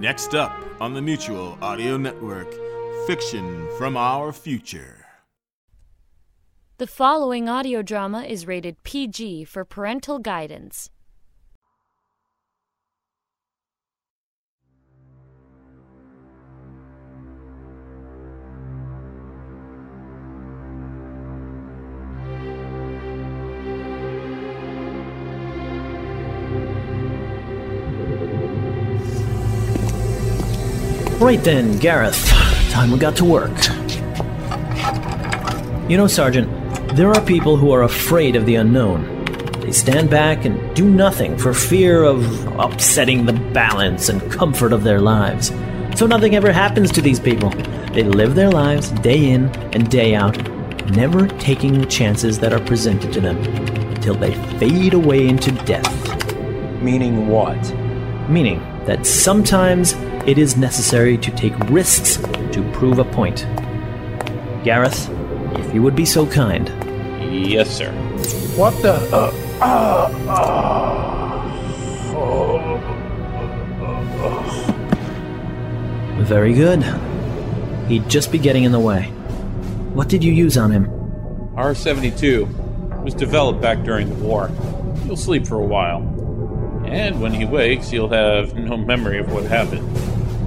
Next up on the Mutual Audio Network Fiction from Our Future. The following audio drama is rated PG for parental guidance. Right then, Gareth. Time we got to work. You know, Sergeant, there are people who are afraid of the unknown. They stand back and do nothing for fear of upsetting the balance and comfort of their lives. So nothing ever happens to these people. They live their lives day in and day out, never taking the chances that are presented to them until they fade away into death. Meaning what? Meaning that sometimes it is necessary to take risks to prove a point. Gareth, if you would be so kind. Yes, sir. What the? Uh, Very good. He'd just be getting in the way. What did you use on him? R 72 was developed back during the war. He'll sleep for a while. And when he wakes, he'll have no memory of what happened.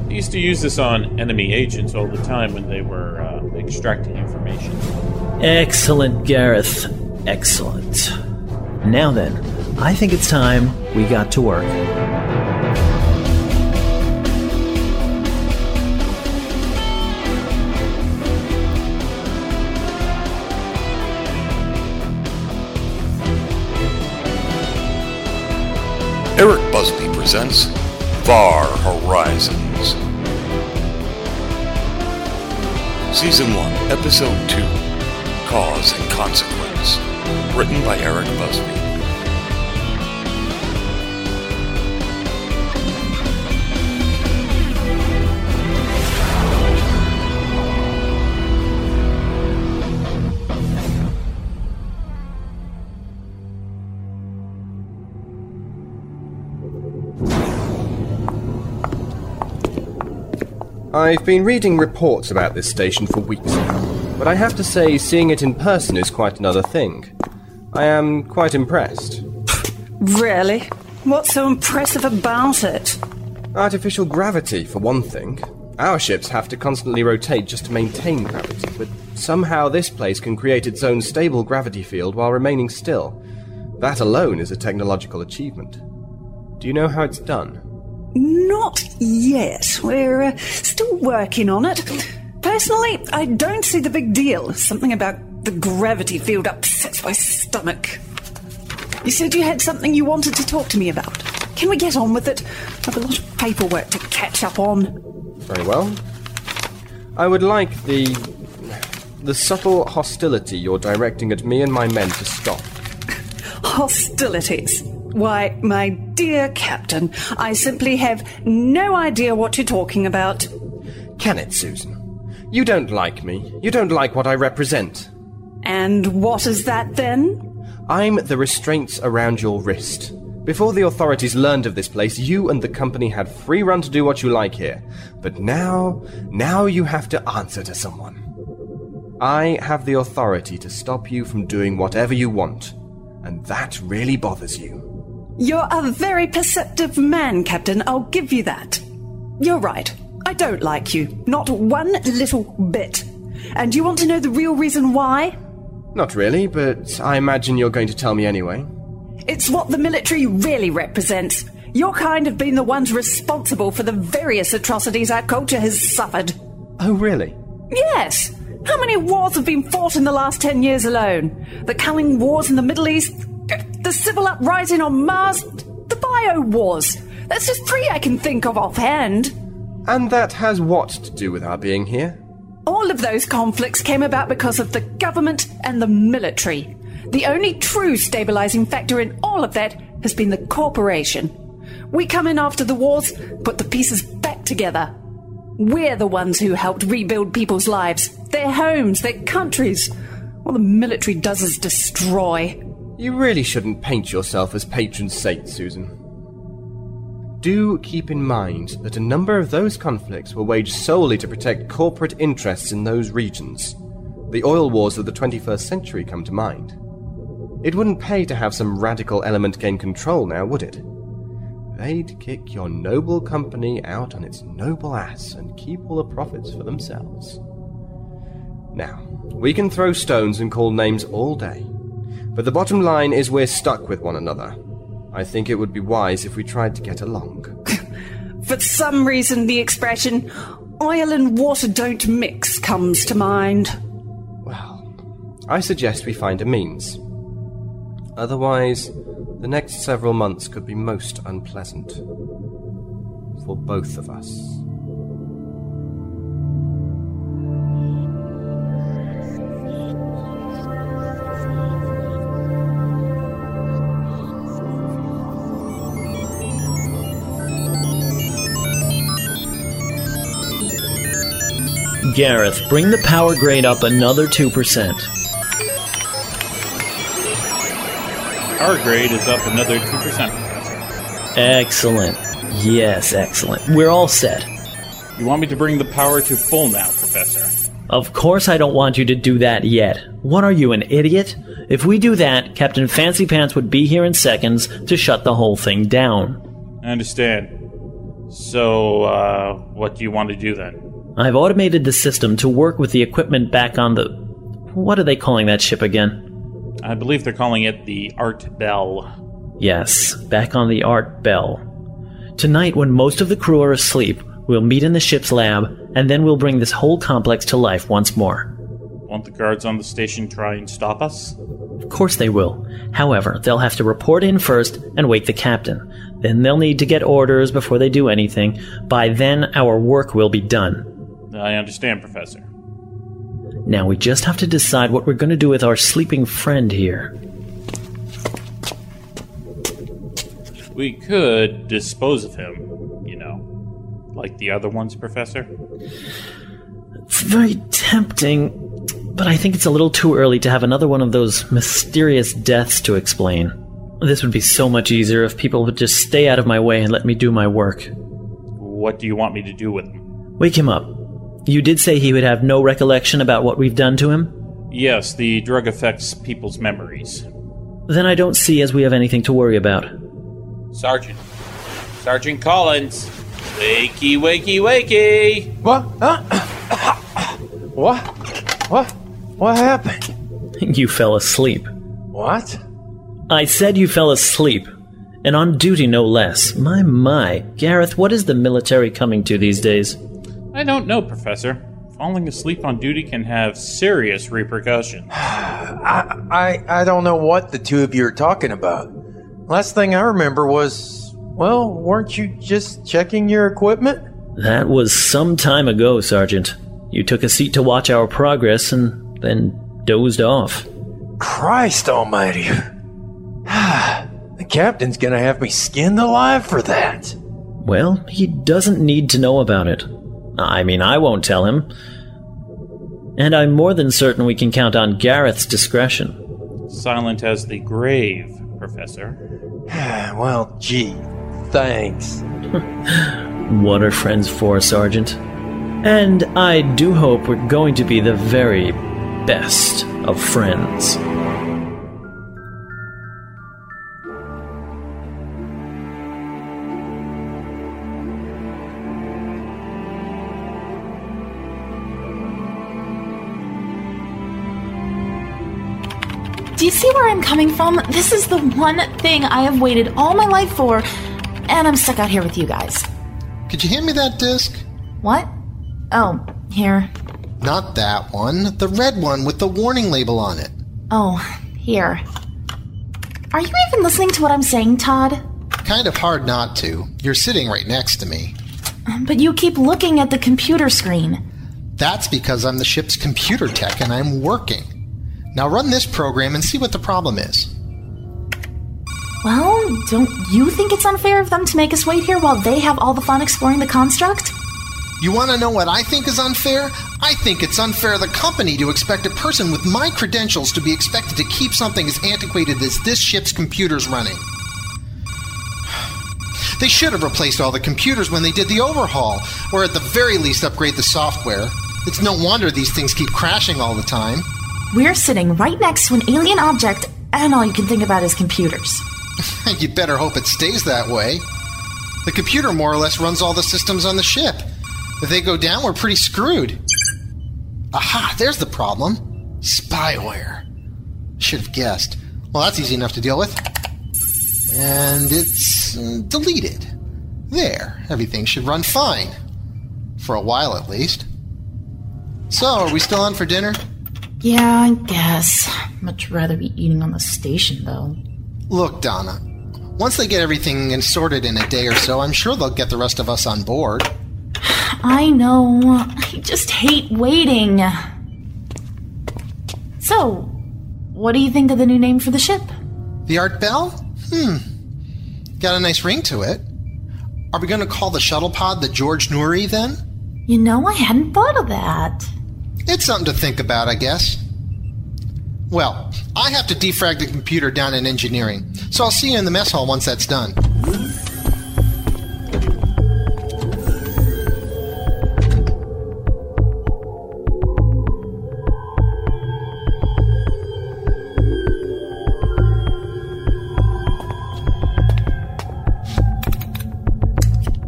He used to use this on enemy agents all the time when they were uh, extracting information. Excellent, Gareth. Excellent. Now then, I think it's time we got to work. Eric Busby presents Far Horizons. Season 1, Episode 2 Cause and Consequence. Written by Eric Busby. I've been reading reports about this station for weeks now, but I have to say, seeing it in person is quite another thing. I am quite impressed. Really? What's so impressive about it? Artificial gravity, for one thing. Our ships have to constantly rotate just to maintain gravity, but somehow this place can create its own stable gravity field while remaining still. That alone is a technological achievement. Do you know how it's done? Not yet. We're uh, still working on it. Personally, I don't see the big deal. Something about the gravity field upsets my stomach. You said you had something you wanted to talk to me about. Can we get on with it? I've a lot of paperwork to catch up on. Very well. I would like the. the subtle hostility you're directing at me and my men to stop. Hostilities. Why, my dear Captain, I simply have no idea what you're talking about. Can it, Susan? You don't like me. You don't like what I represent. And what is that then? I'm the restraints around your wrist. Before the authorities learned of this place, you and the company had free run to do what you like here. But now, now you have to answer to someone. I have the authority to stop you from doing whatever you want, and that really bothers you. You're a very perceptive man, Captain. I'll give you that. You're right. I don't like you. Not one little bit. And you want to know the real reason why? Not really, but I imagine you're going to tell me anyway. It's what the military really represents. Your kind have been the ones responsible for the various atrocities our culture has suffered. Oh, really? Yes. How many wars have been fought in the last ten years alone? The culling wars in the Middle East, the civil uprising on Mars, the bio wars. That's just three I can think of offhand. And that has what to do with our being here? All of those conflicts came about because of the government and the military. The only true stabilizing factor in all of that has been the corporation. We come in after the wars, put the pieces back together. We're the ones who helped rebuild people's lives, their homes, their countries. All the military does is destroy. You really shouldn't paint yourself as patron saint, Susan. do keep in mind that a number of those conflicts were waged solely to protect corporate interests in those regions. The oil wars of the 21st century come to mind. It wouldn't pay to have some radical element gain control now, would it? They'd kick your noble company out on its noble ass and keep all the profits for themselves. Now, we can throw stones and call names all day, but the bottom line is we're stuck with one another. I think it would be wise if we tried to get along. For some reason, the expression oil and water don't mix comes to mind. Well, I suggest we find a means. Otherwise, the next several months could be most unpleasant. For both of us. Gareth, bring the power grade up another 2%. Our grade is up another 2%, Excellent. Yes, excellent. We're all set. You want me to bring the power to full now, Professor? Of course, I don't want you to do that yet. What are you, an idiot? If we do that, Captain Fancy Pants would be here in seconds to shut the whole thing down. I understand. So, uh, what do you want to do then? I've automated the system to work with the equipment back on the. What are they calling that ship again? I believe they're calling it the Art Bell. Yes, back on the Art Bell. Tonight, when most of the crew are asleep, we'll meet in the ship's lab, and then we'll bring this whole complex to life once more. Won't the guards on the station try and stop us? Of course they will. However, they'll have to report in first and wake the captain. Then they'll need to get orders before they do anything. By then, our work will be done. I understand, Professor. Now we just have to decide what we're going to do with our sleeping friend here. We could dispose of him, you know, like the other ones, Professor. It's very tempting, but I think it's a little too early to have another one of those mysterious deaths to explain. This would be so much easier if people would just stay out of my way and let me do my work. What do you want me to do with him? Wake him up. You did say he would have no recollection about what we've done to him? Yes, the drug affects people's memories. Then I don't see as we have anything to worry about. Sergeant. Sergeant Collins. Wakey, wakey, wakey! What? Huh? what? What? What happened? you fell asleep. What? I said you fell asleep. And on duty, no less. My, my. Gareth, what is the military coming to these days? I don't know, Professor. Falling asleep on duty can have serious repercussions. I, I I don't know what the two of you are talking about. Last thing I remember was, well, weren't you just checking your equipment? That was some time ago, Sergeant. You took a seat to watch our progress and then dozed off. Christ almighty. the captain's gonna have me skinned alive for that. Well, he doesn't need to know about it. I mean, I won't tell him. And I'm more than certain we can count on Gareth's discretion. Silent as the grave, Professor. well, gee, thanks. what are friends for, Sergeant? And I do hope we're going to be the very best of friends. Do you see where I'm coming from? This is the one thing I have waited all my life for, and I'm stuck out here with you guys. Could you hand me that disc? What? Oh, here. Not that one. The red one with the warning label on it. Oh, here. Are you even listening to what I'm saying, Todd? Kind of hard not to. You're sitting right next to me. But you keep looking at the computer screen. That's because I'm the ship's computer tech and I'm working. Now run this program and see what the problem is. Well, don't you think it's unfair of them to make us wait here while they have all the fun exploring the construct? You want to know what I think is unfair? I think it's unfair of the company to expect a person with my credentials to be expected to keep something as antiquated as this ship's computers running. They should have replaced all the computers when they did the overhaul, or at the very least upgrade the software. It's no wonder these things keep crashing all the time. We're sitting right next to an alien object, and all you can think about is computers. you better hope it stays that way. The computer more or less runs all the systems on the ship. If they go down, we're pretty screwed. Aha, there's the problem. Spyware. Should have guessed. Well, that's easy enough to deal with. And it's uh, deleted. There, everything should run fine. For a while at least. So, are we still on for dinner? Yeah, I guess. Much rather be eating on the station, though. Look, Donna. Once they get everything sorted in a day or so, I'm sure they'll get the rest of us on board. I know. I just hate waiting. So, what do you think of the new name for the ship? The Art Bell? Hmm. Got a nice ring to it. Are we going to call the shuttle pod the George Noory then? You know, I hadn't thought of that. It's something to think about, I guess. Well, I have to defrag the computer down in engineering, so I'll see you in the mess hall once that's done.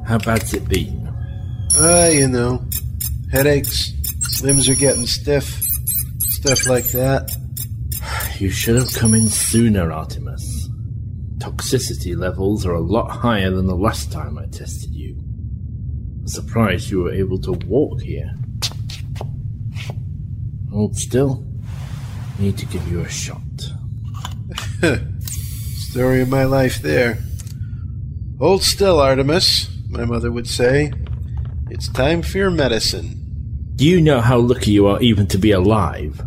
How bad's it been? Ah, you know, headaches, limbs are getting stiff, stuff like that. You should have come in sooner, Artemis. Toxicity levels are a lot higher than the last time I tested you. I'm surprised you were able to walk here. Hold still. Need to give you a shot. Story of my life there. Hold still, Artemis, my mother would say. It's time for your medicine. Do you know how lucky you are even to be alive?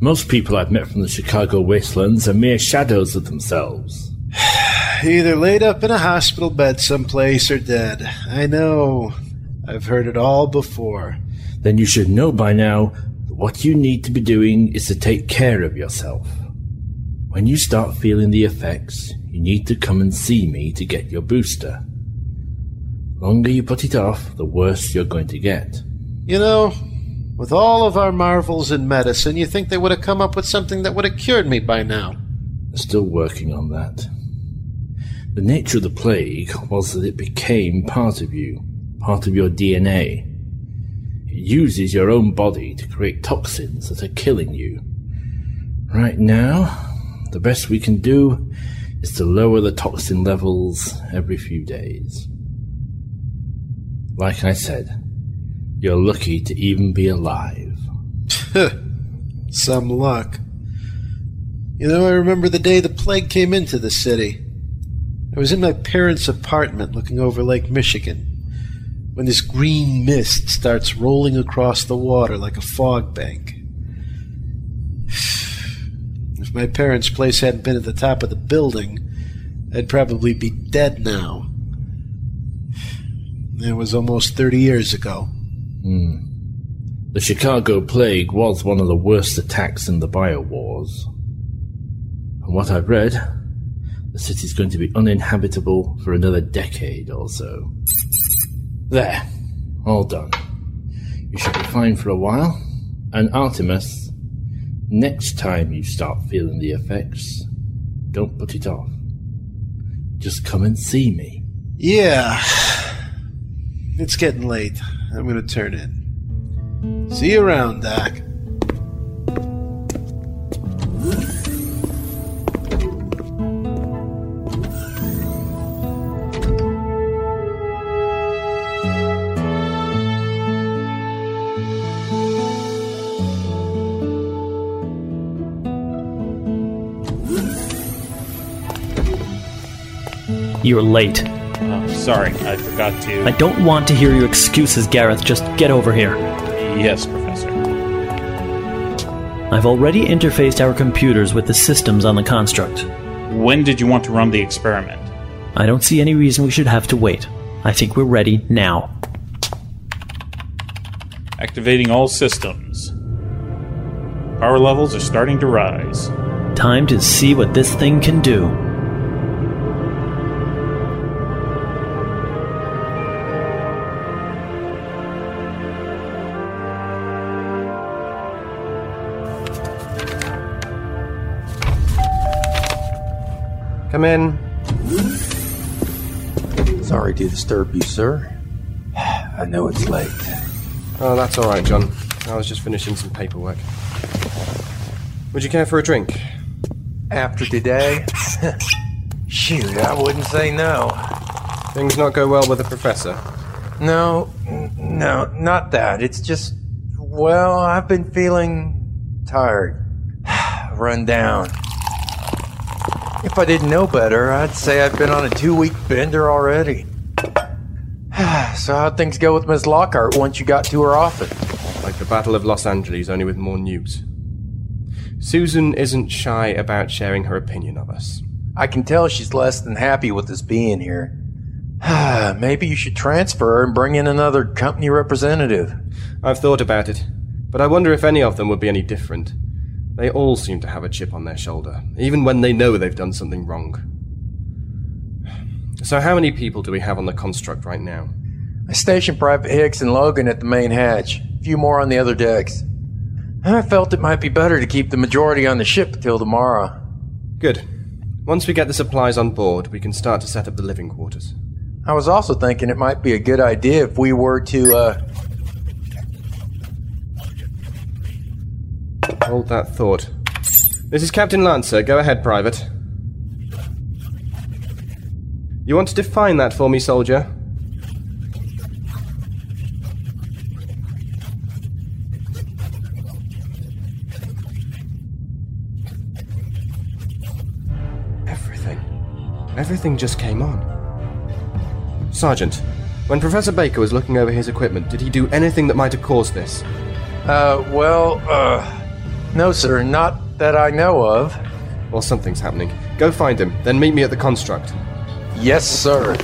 Most people I've met from the Chicago wastelands are mere shadows of themselves. Either laid up in a hospital bed someplace or dead. I know. I've heard it all before. Then you should know by now that what you need to be doing is to take care of yourself. When you start feeling the effects, you need to come and see me to get your booster. Longer you put it off, the worse you're going to get. You know, with all of our marvels in medicine, you think they would have come up with something that would have cured me by now. Still working on that. The nature of the plague was that it became part of you, part of your DNA. It uses your own body to create toxins that are killing you. Right now, the best we can do is to lower the toxin levels every few days. Like I said, you're lucky to even be alive. Some luck. You know, I remember the day the plague came into the city. I was in my parents' apartment looking over Lake Michigan when this green mist starts rolling across the water like a fog bank. If my parents' place hadn't been at the top of the building, I'd probably be dead now. It was almost 30 years ago. Hmm. The Chicago plague was one of the worst attacks in the bio wars. From what I've read, the city's going to be uninhabitable for another decade or so. There, all done. You should be fine for a while. And Artemis, next time you start feeling the effects, don't put it off. Just come and see me. Yeah. It's getting late. I'm going to turn in. See you around, Doc. You're late. Sorry, I forgot to. I don't want to hear your excuses, Gareth. Just get over here. Yes, Professor. I've already interfaced our computers with the systems on the construct. When did you want to run the experiment? I don't see any reason we should have to wait. I think we're ready now. Activating all systems. Power levels are starting to rise. Time to see what this thing can do. Come in. Sorry to disturb you, sir. I know it's late. Oh, that's all right, John. I was just finishing some paperwork. Would you care for a drink? After today? Shoot, I wouldn't say no. Things not go well with the professor. No, no, not that. It's just, well, I've been feeling tired, run down. If I didn't know better, I'd say I've been on a two week bender already. so, how'd things go with Miss Lockhart once you got to her office? Like the Battle of Los Angeles, only with more noobs. Susan isn't shy about sharing her opinion of us. I can tell she's less than happy with us being here. Maybe you should transfer her and bring in another company representative. I've thought about it, but I wonder if any of them would be any different. They all seem to have a chip on their shoulder, even when they know they've done something wrong. So, how many people do we have on the construct right now? I stationed Private Hicks and Logan at the main hatch, a few more on the other decks. I felt it might be better to keep the majority on the ship till tomorrow. Good. Once we get the supplies on board, we can start to set up the living quarters. I was also thinking it might be a good idea if we were to, uh. Hold that thought. This is Captain Lancer. Go ahead, Private. You want to define that for me, soldier? Everything. Everything just came on. Sergeant, when Professor Baker was looking over his equipment, did he do anything that might have caused this? Uh, well, uh. No, sir, not that I know of. Well, something's happening. Go find him, then meet me at the construct. Yes, sir.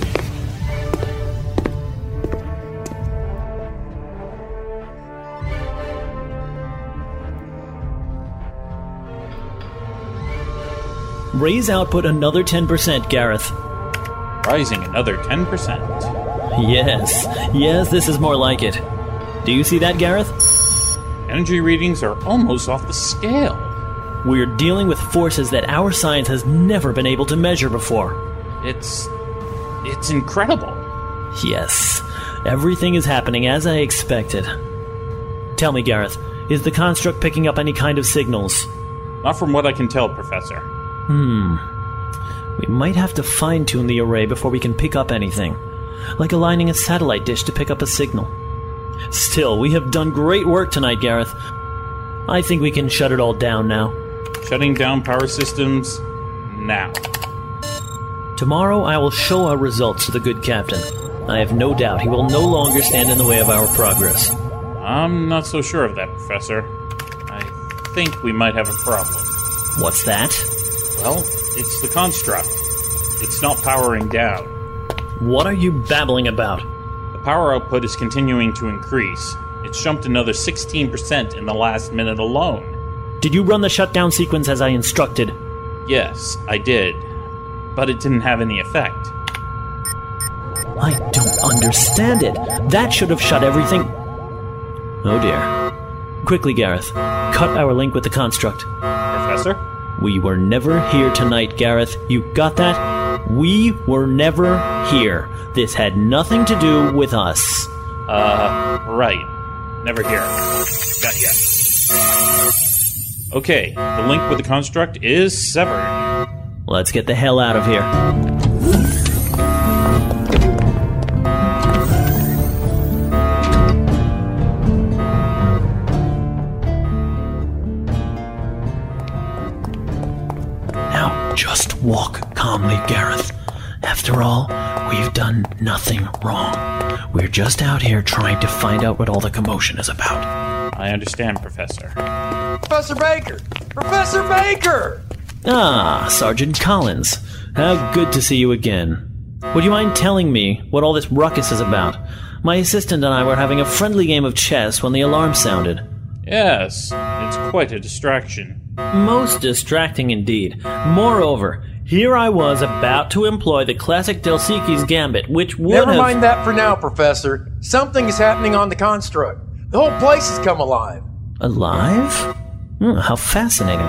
Raise output another 10%, Gareth. Rising another 10%. Yes, yes, this is more like it. Do you see that, Gareth? Energy readings are almost off the scale. We're dealing with forces that our science has never been able to measure before. It's. it's incredible. Yes, everything is happening as I expected. Tell me, Gareth, is the construct picking up any kind of signals? Not from what I can tell, Professor. Hmm. We might have to fine tune the array before we can pick up anything. Like aligning a satellite dish to pick up a signal. Still, we have done great work tonight, Gareth. I think we can shut it all down now. Shutting down power systems now. Tomorrow I will show our results to the good captain. I have no doubt he will no longer stand in the way of our progress. I'm not so sure of that, Professor. I think we might have a problem. What's that? Well, it's the construct. It's not powering down. What are you babbling about? Power output is continuing to increase. It's jumped another 16% in the last minute alone. Did you run the shutdown sequence as I instructed? Yes, I did. But it didn't have any effect. I don't understand it. That should have shut everything. Oh dear. Quickly, Gareth. Cut our link with the construct. Professor? We were never here tonight, Gareth. You got that? We were never here. This had nothing to do with us. Uh, right. Never here. Got ya. Okay, the link with the construct is severed. Let's get the hell out of here. Just walk calmly, Gareth. After all, we've done nothing wrong. We're just out here trying to find out what all the commotion is about. I understand, Professor. Professor Baker! Professor Baker! Ah, Sergeant Collins. How good to see you again. Would you mind telling me what all this ruckus is about? My assistant and I were having a friendly game of chess when the alarm sounded. Yes, it's quite a distraction. Most distracting indeed. Moreover, here I was about to employ the classic Delsiki's gambit, which would Never have... mind that for now, Professor. Something is happening on the construct. The whole place has come alive. Alive? Hmm, how fascinating.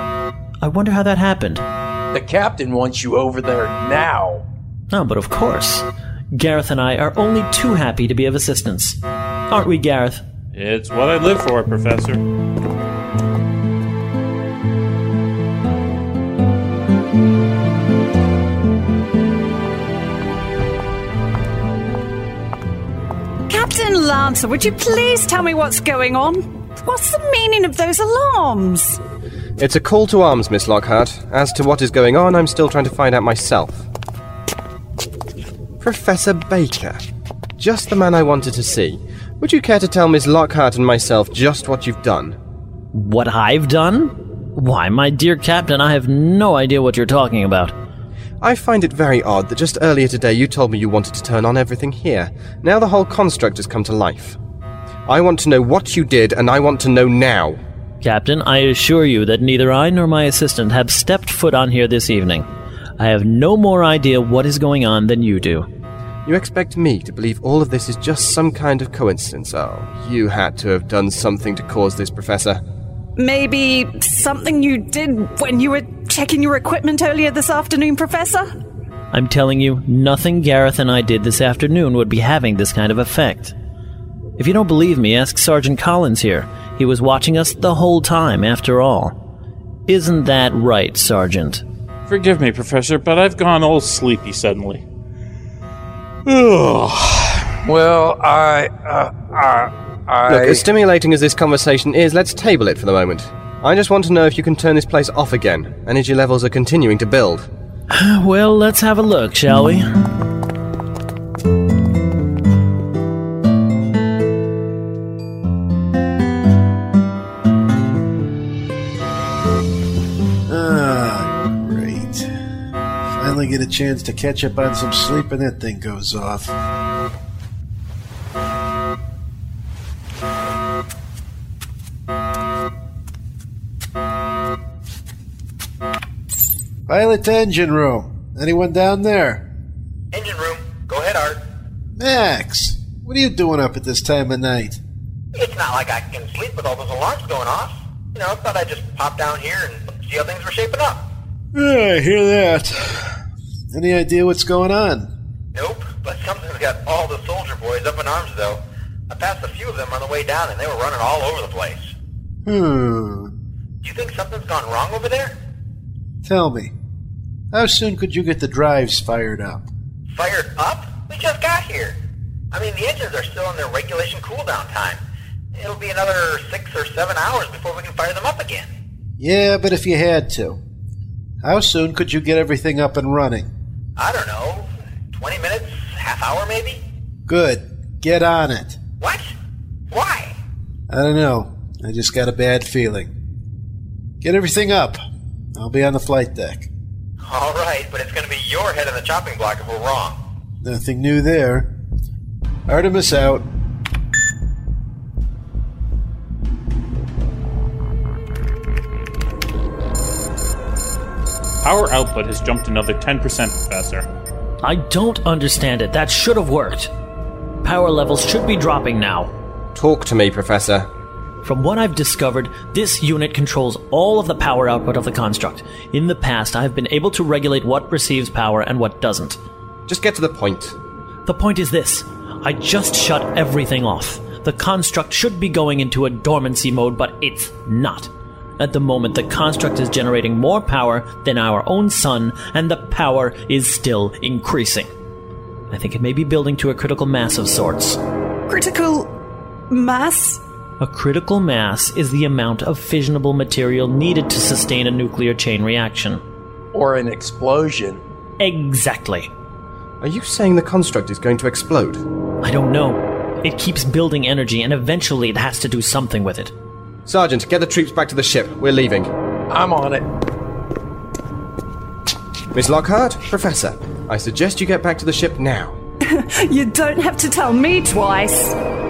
I wonder how that happened. The captain wants you over there now. Oh, but of course. Gareth and I are only too happy to be of assistance. Aren't we, Gareth? It's what I live for, Professor. Captain Lancer, would you please tell me what's going on? What's the meaning of those alarms? It's a call to arms, Miss Lockhart. As to what is going on, I'm still trying to find out myself. Professor Baker. Just the man I wanted to see. Would you care to tell Miss Lockhart and myself just what you've done? What I've done? Why, my dear Captain, I have no idea what you're talking about. I find it very odd that just earlier today you told me you wanted to turn on everything here. Now the whole construct has come to life. I want to know what you did, and I want to know now. Captain, I assure you that neither I nor my assistant have stepped foot on here this evening. I have no more idea what is going on than you do. You expect me to believe all of this is just some kind of coincidence? Oh, you had to have done something to cause this, Professor. Maybe something you did when you were checking your equipment earlier this afternoon, Professor? I'm telling you, nothing Gareth and I did this afternoon would be having this kind of effect. If you don't believe me, ask Sergeant Collins here. He was watching us the whole time, after all. Isn't that right, Sergeant? Forgive me, Professor, but I've gone all sleepy suddenly. Ugh. Well, I, uh, I, I. Look, as stimulating as this conversation is, let's table it for the moment. I just want to know if you can turn this place off again. Energy levels are continuing to build. well, let's have a look, shall we? Ah, great. Finally get a chance to catch up on some sleep and that thing goes off. Pilot to engine room. Anyone down there? Engine room. Go ahead, Art. Max, what are you doing up at this time of night? It's not like I can sleep with all those alarms going off. You know, I thought I'd just pop down here and see how things were shaping up. Yeah, I hear that. Any idea what's going on? Nope, but something's got all the soldier boys up in arms, though. I passed a few of them on the way down, and they were running all over the place. Hmm. Do you think something's gone wrong over there? Tell me, how soon could you get the drives fired up? Fired up? We just got here. I mean, the engines are still in their regulation cooldown time. It'll be another six or seven hours before we can fire them up again. Yeah, but if you had to, how soon could you get everything up and running? I don't know, 20 minutes, half hour maybe? Good. Get on it. What? Why? I don't know. I just got a bad feeling. Get everything up. I'll be on the flight deck. All right, but it's going to be your head on the chopping block if we're wrong. Nothing new there. Artemis out. Power output has jumped another 10%, Professor. I don't understand it. That should have worked. Power levels should be dropping now. Talk to me, Professor. From what I've discovered, this unit controls all of the power output of the construct. In the past, I have been able to regulate what receives power and what doesn't. Just get to the point. The point is this I just shut everything off. The construct should be going into a dormancy mode, but it's not. At the moment, the construct is generating more power than our own sun, and the power is still increasing. I think it may be building to a critical mass of sorts. Critical mass? A critical mass is the amount of fissionable material needed to sustain a nuclear chain reaction. Or an explosion. Exactly. Are you saying the construct is going to explode? I don't know. It keeps building energy, and eventually it has to do something with it. Sergeant, get the troops back to the ship. We're leaving. I'm on it. Miss Lockhart, Professor, I suggest you get back to the ship now. you don't have to tell me twice.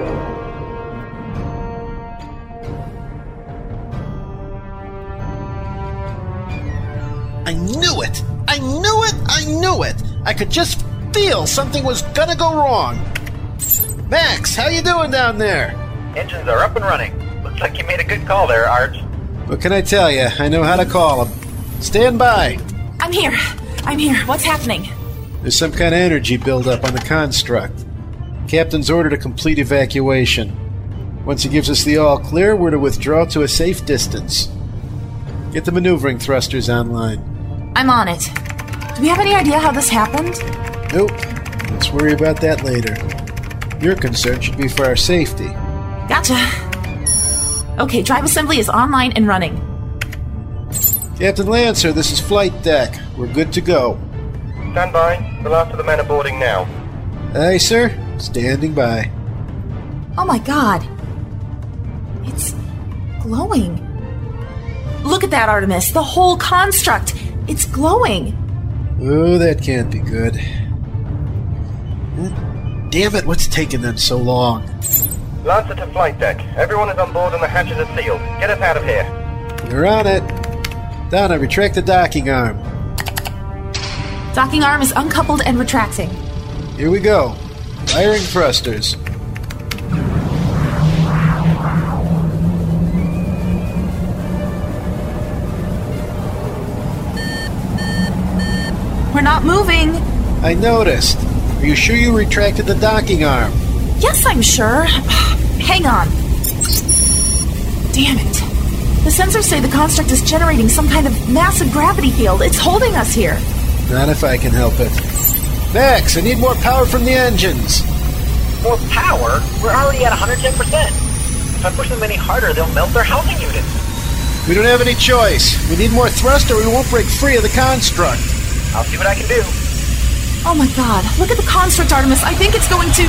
Knew it! I knew it! I could just feel something was gonna go wrong. Max, how you doing down there? Engines are up and running. Looks like you made a good call there, Art. What can I tell you? I know how to call them. Stand by. I'm here. I'm here. What's happening? There's some kind of energy buildup on the construct. Captain's ordered a complete evacuation. Once he gives us the all clear, we're to withdraw to a safe distance. Get the maneuvering thrusters online. I'm on it. Do we have any idea how this happened? Nope. Let's worry about that later. Your concern should be for our safety. Gotcha. Okay, drive assembly is online and running. Captain Lancer, this is flight deck. We're good to go. Stand by. The last of the men are boarding now. Aye, sir. Standing by. Oh my god. It's glowing. Look at that, Artemis. The whole construct. It's glowing. Oh, that can't be good. Damn it, what's taking them so long? Lancer to flight deck. Everyone is on board and the hatches are sealed. Get us out of here. You're on it. Donna, retract the docking arm. Docking arm is uncoupled and retracting. Here we go. Firing thrusters. We're not moving. I noticed. Are you sure you retracted the docking arm? Yes, I'm sure. Hang on. Damn it. The sensors say the construct is generating some kind of massive gravity field. It's holding us here. Not if I can help it. Max, I need more power from the engines. More power? We're already at 110%. If I push them any harder, they'll melt their housing units. We don't have any choice. We need more thrust or we won't break free of the construct. I'll see what I can do. Oh my god, look at the construct, Artemis. I think it's going to.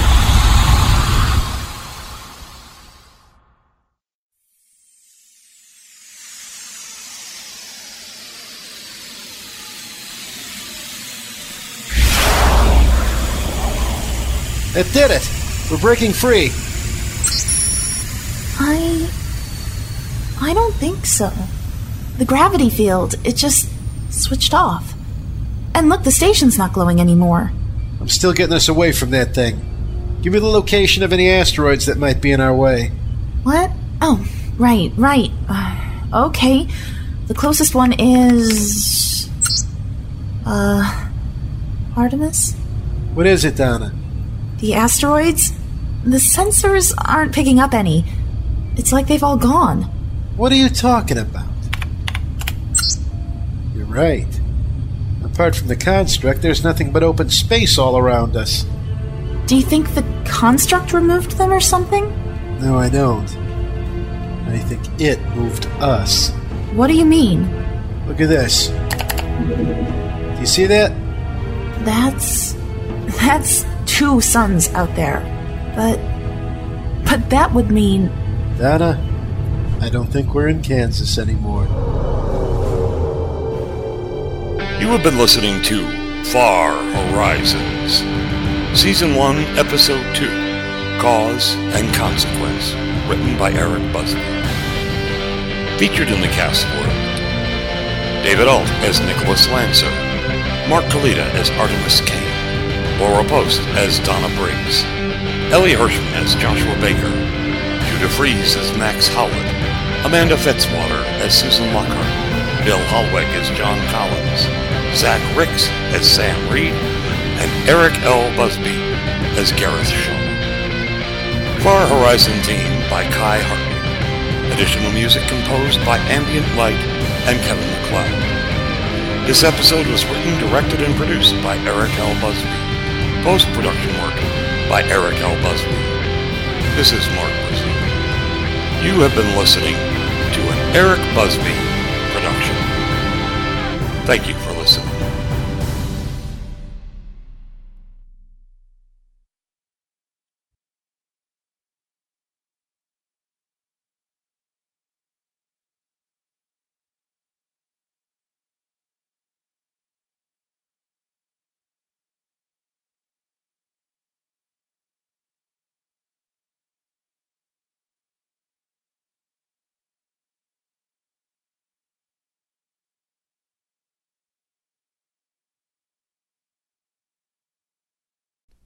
It did it. We're breaking free. I. I don't think so. The gravity field, it just switched off. And look, the station's not glowing anymore. I'm still getting us away from that thing. Give me the location of any asteroids that might be in our way. What? Oh, right, right. Uh, okay. The closest one is. Uh. Artemis? What is it, Donna? The asteroids? The sensors aren't picking up any. It's like they've all gone. What are you talking about? You're right. Apart from the construct, there's nothing but open space all around us. Do you think the construct removed them or something? No, I don't. I think it moved us. What do you mean? Look at this. Do you see that? That's. That's two suns out there. But. But that would mean. Donna, I don't think we're in Kansas anymore. You have been listening to Far Horizons, Season 1, Episode 2 Cause and Consequence, written by Eric Busby. Featured in the cast were David Alt as Nicholas Lancer, Mark Kalita as Artemis Kane, Laura Post as Donna Briggs, Ellie Hirschman as Joshua Baker, Judah Fries as Max Howlett, Amanda Fitzwater as Susan Lockhart, Bill Holweg as John Collins, Zach Ricks as Sam Reed, and Eric L. Busby as Gareth Shaw. Far Horizon Theme by Kai Hartman. Additional music composed by Ambient Light and Kevin MacLeod. This episode was written, directed, and produced by Eric L. Busby. Post-production work by Eric L. Busby. This is Mark Busby. You have been listening to an Eric Busby production. Thank you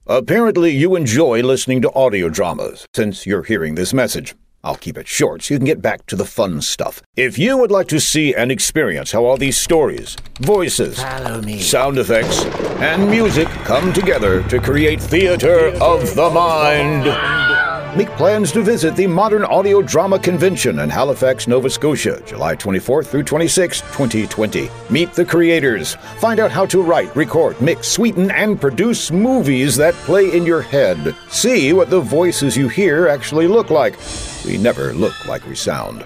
Apparently, you enjoy listening to audio dramas, since you're hearing this message. I'll keep it short so you can get back to the fun stuff. If you would like to see and experience how all these stories, voices, sound effects, and music come together to create theater of the mind, make plans to visit the Modern Audio Drama Convention in Halifax, Nova Scotia, July 24th through 26, 2020. Meet the creators. Find out how to write, record, mix, sweeten, and produce movies that play in your head. See what the voices you hear actually look like. We never look like we sound.